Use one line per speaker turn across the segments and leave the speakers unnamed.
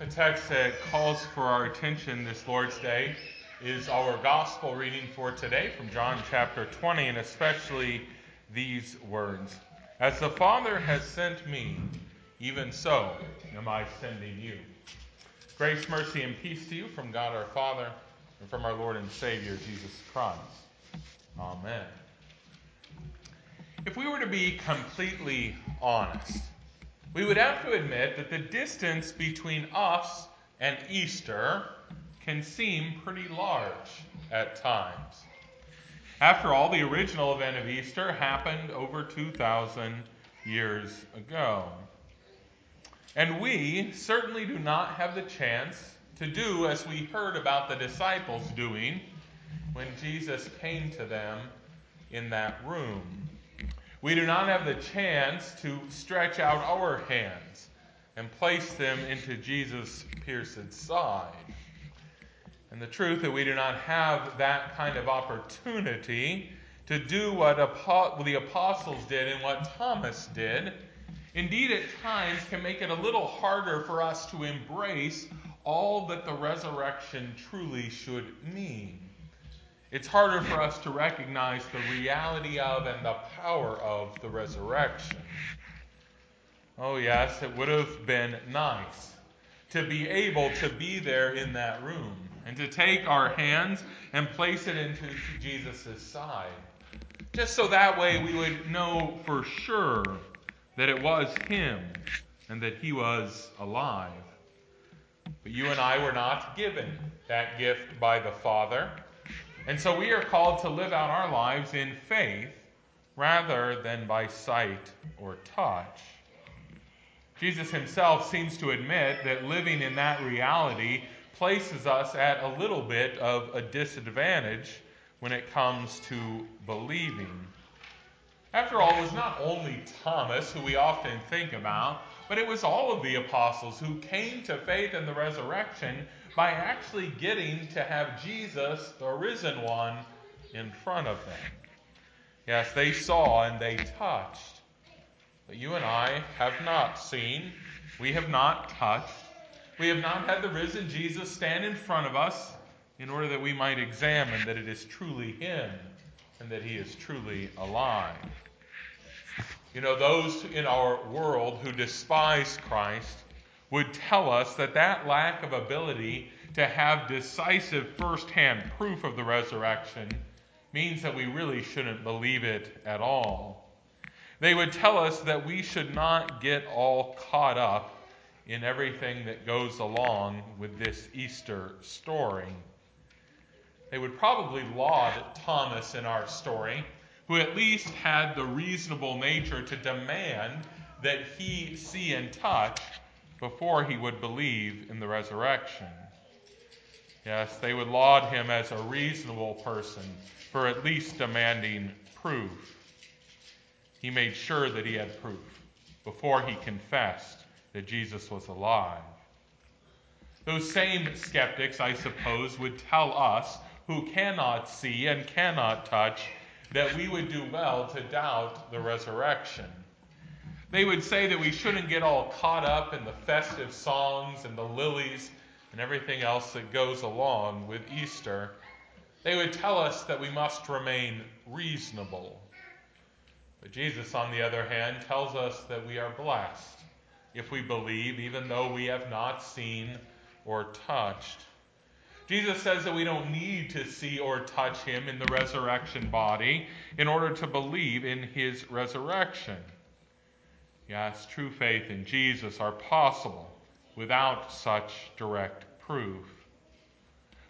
The text that calls for our attention this Lord's Day is our gospel reading for today from John chapter 20, and especially these words As the Father has sent me, even so am I sending you. Grace, mercy, and peace to you from God our Father and from our Lord and Savior Jesus Christ. Amen. If we were to be completely honest, we would have to admit that the distance between us and Easter can seem pretty large at times. After all, the original event of Easter happened over 2,000 years ago. And we certainly do not have the chance to do as we heard about the disciples doing when Jesus came to them in that room. We do not have the chance to stretch out our hands and place them into Jesus' pierced side. And the truth that we do not have that kind of opportunity to do what the apostles did and what Thomas did, indeed at times can make it a little harder for us to embrace all that the resurrection truly should mean it's harder for us to recognize the reality of and the power of the resurrection. Oh, yes, it would have been nice to be able to be there in that room and to take our hands and place it into Jesus' side. Just so that way we would know for sure that it was Him and that He was alive. But you and I were not given that gift by the Father. And so we are called to live out our lives in faith rather than by sight or touch. Jesus himself seems to admit that living in that reality places us at a little bit of a disadvantage when it comes to believing. After all, it was not only Thomas, who we often think about, but it was all of the apostles who came to faith in the resurrection by actually getting to have Jesus, the risen one, in front of them. Yes, they saw and they touched. But you and I have not seen, we have not touched, we have not had the risen Jesus stand in front of us in order that we might examine that it is truly Him and that He is truly alive. You know, those in our world who despise Christ would tell us that that lack of ability to have decisive firsthand proof of the resurrection means that we really shouldn't believe it at all. They would tell us that we should not get all caught up in everything that goes along with this Easter story. They would probably laud Thomas in our story, who at least had the reasonable nature to demand that he see and touch before he would believe in the resurrection. Yes, they would laud him as a reasonable person for at least demanding proof. He made sure that he had proof before he confessed that Jesus was alive. Those same skeptics, I suppose, would tell us who cannot see and cannot touch that we would do well to doubt the resurrection. They would say that we shouldn't get all caught up in the festive songs and the lilies and everything else that goes along with Easter. They would tell us that we must remain reasonable. But Jesus, on the other hand, tells us that we are blessed if we believe, even though we have not seen or touched. Jesus says that we don't need to see or touch him in the resurrection body in order to believe in his resurrection. Yes, true faith in Jesus are possible without such direct proof.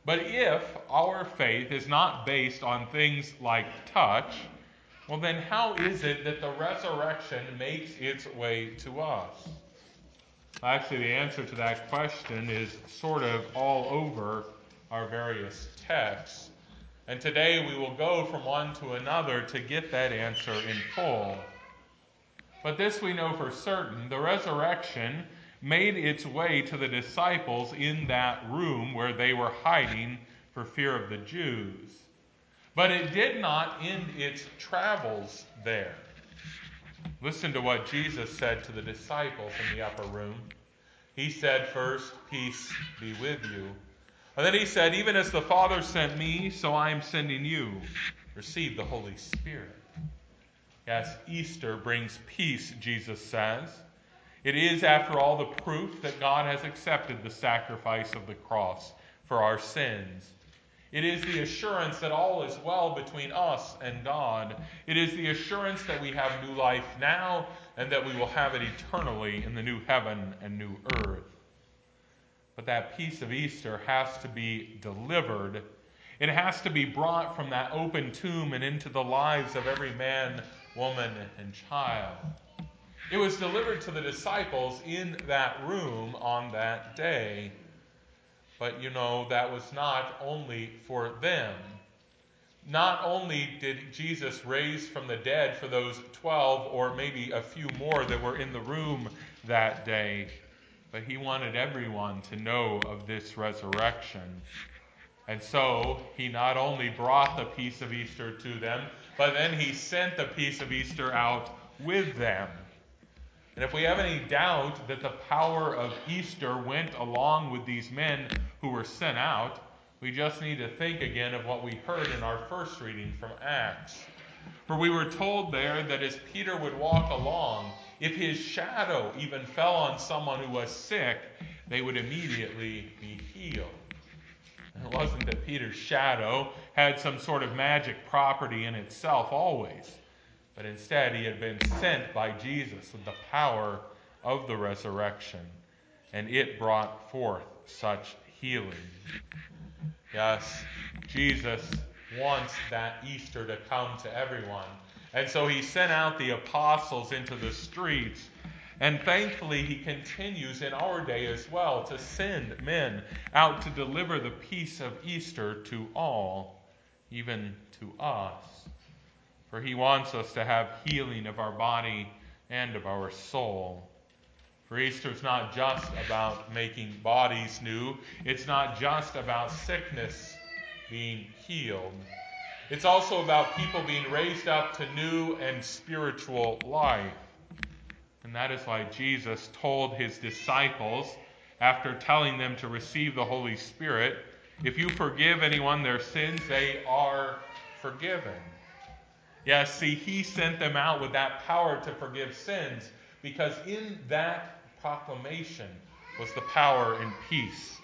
But if our faith is not based on things like touch, well, then how is it that the resurrection makes its way to us? Actually, the answer to that question is sort of all over our various texts. And today we will go from one to another to get that answer in full. But this we know for certain the resurrection made its way to the disciples in that room where they were hiding for fear of the Jews. But it did not end its travels there. Listen to what Jesus said to the disciples in the upper room. he said first, Peace be with you. And then he said, Even as the Father sent me, so I am sending you. Receive the Holy Spirit. Yes, Easter brings peace, Jesus says. It is, after all, the proof that God has accepted the sacrifice of the cross for our sins. It is the assurance that all is well between us and God. It is the assurance that we have new life now and that we will have it eternally in the new heaven and new earth. But that peace of Easter has to be delivered. It has to be brought from that open tomb and into the lives of every man, woman, and child. It was delivered to the disciples in that room on that day. But you know, that was not only for them. Not only did Jesus raise from the dead for those 12 or maybe a few more that were in the room that day, but he wanted everyone to know of this resurrection. And so he not only brought the peace of Easter to them, but then he sent the peace of Easter out with them. And if we have any doubt that the power of Easter went along with these men who were sent out, we just need to think again of what we heard in our first reading from Acts. For we were told there that as Peter would walk along, if his shadow even fell on someone who was sick, they would immediately be healed. It wasn't that Peter's shadow had some sort of magic property in itself always but instead he had been sent by Jesus with the power of the resurrection, and it brought forth such healing. Yes, Jesus wants that Easter to come to everyone. And so he sent out the apostles into the streets. And thankfully, he continues in our day as well to send men out to deliver the peace of Easter to all, even to us for he wants us to have healing of our body and of our soul. For Easter is not just about making bodies new, it's not just about sickness being healed. It's also about people being raised up to new and spiritual life. And that is why Jesus told his disciples, after telling them to receive the Holy Spirit, if you forgive anyone their sins, they are forgiven. Yes, see, he sent them out with that power to forgive sins because in that proclamation was the power and peace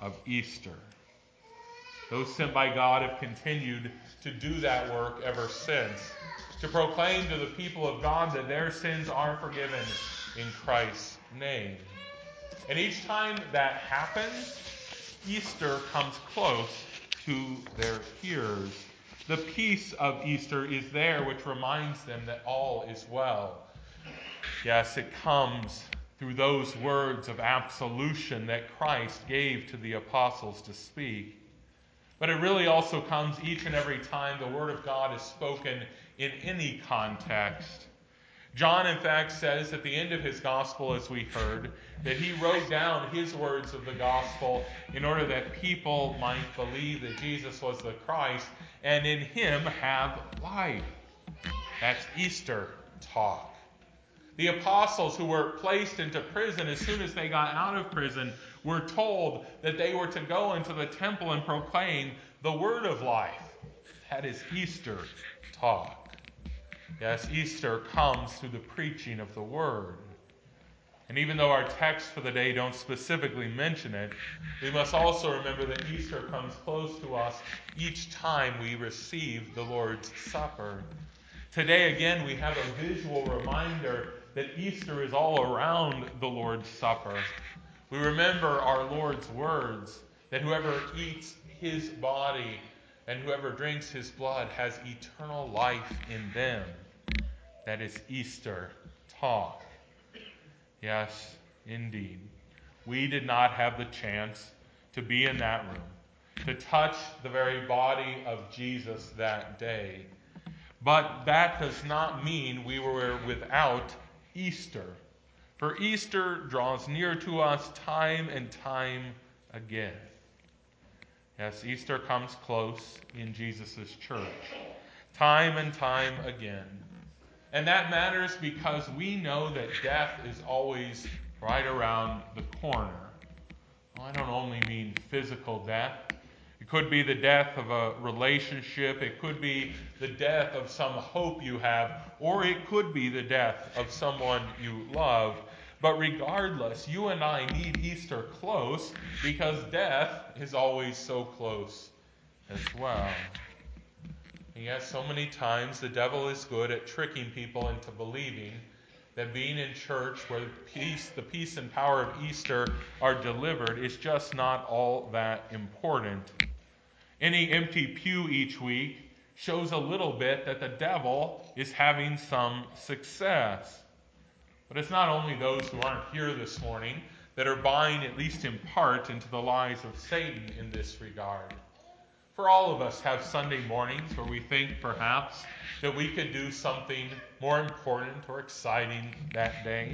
of Easter. Those sent by God have continued to do that work ever since, to proclaim to the people of God that their sins are forgiven in Christ's name. And each time that happens, Easter comes close to their hearers the peace of Easter is there, which reminds them that all is well. Yes, it comes through those words of absolution that Christ gave to the apostles to speak. But it really also comes each and every time the Word of God is spoken in any context. John, in fact, says at the end of his gospel, as we heard, that he wrote down his words of the gospel in order that people might believe that Jesus was the Christ and in him have life. That's Easter talk. The apostles who were placed into prison as soon as they got out of prison were told that they were to go into the temple and proclaim the word of life. That is Easter talk. Yes, Easter comes through the preaching of the word. And even though our texts for the day don't specifically mention it, we must also remember that Easter comes close to us each time we receive the Lord's Supper. Today, again, we have a visual reminder that Easter is all around the Lord's Supper. We remember our Lord's words that whoever eats his body and whoever drinks his blood has eternal life in them. That is Easter talk. Yes, indeed. We did not have the chance to be in that room, to touch the very body of Jesus that day. But that does not mean we were without Easter. For Easter draws near to us time and time again. Yes, Easter comes close in Jesus' church, time and time again. And that matters because we know that death is always right around the corner. Well, I don't only mean physical death. Could be the death of a relationship. It could be the death of some hope you have. Or it could be the death of someone you love. But regardless, you and I need Easter close because death is always so close as well. And yet, so many times the devil is good at tricking people into believing that being in church where the peace, the peace and power of Easter are delivered is just not all that important. Any empty pew each week shows a little bit that the devil is having some success. But it's not only those who aren't here this morning that are buying, at least in part, into the lies of Satan in this regard. For all of us have Sunday mornings where we think perhaps that we could do something more important or exciting that day.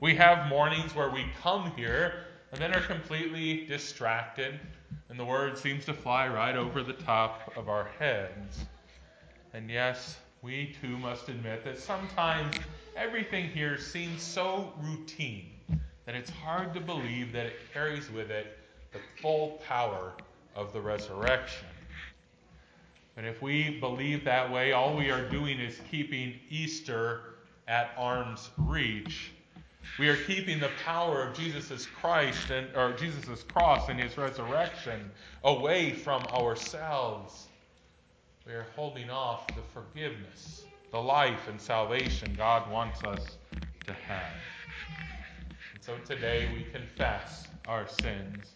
We have mornings where we come here and then are completely distracted, and the word seems to fly right over the top of our heads. And yes, we too must admit that sometimes everything here seems so routine that it's hard to believe that it carries with it the full power of the resurrection. And if we believe that way, all we are doing is keeping Easter at arm's reach. We are keeping the power of Jesus' Christ and or Jesus' cross and his resurrection away from ourselves. We are holding off the forgiveness, the life and salvation God wants us to have. And so today we confess our sins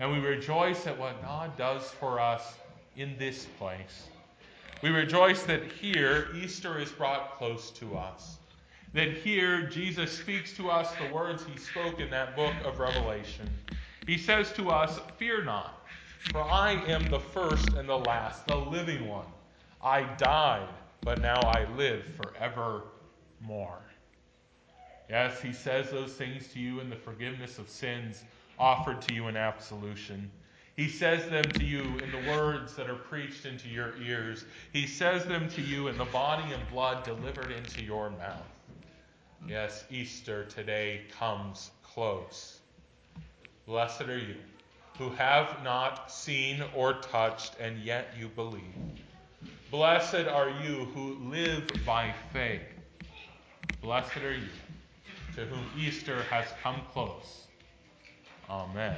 and we rejoice at what God does for us in this place. We rejoice that here Easter is brought close to us. That here Jesus speaks to us the words he spoke in that book of Revelation. He says to us, Fear not, for I am the first and the last, the living one. I died, but now I live forevermore. Yes, he says those things to you in the forgiveness of sins offered to you in absolution. He says them to you in the words that are preached into your ears. He says them to you in the body and blood delivered into your mouth. Yes, Easter today comes close. Blessed are you who have not seen or touched, and yet you believe. Blessed are you who live by faith. Blessed are you to whom Easter has come close. Amen.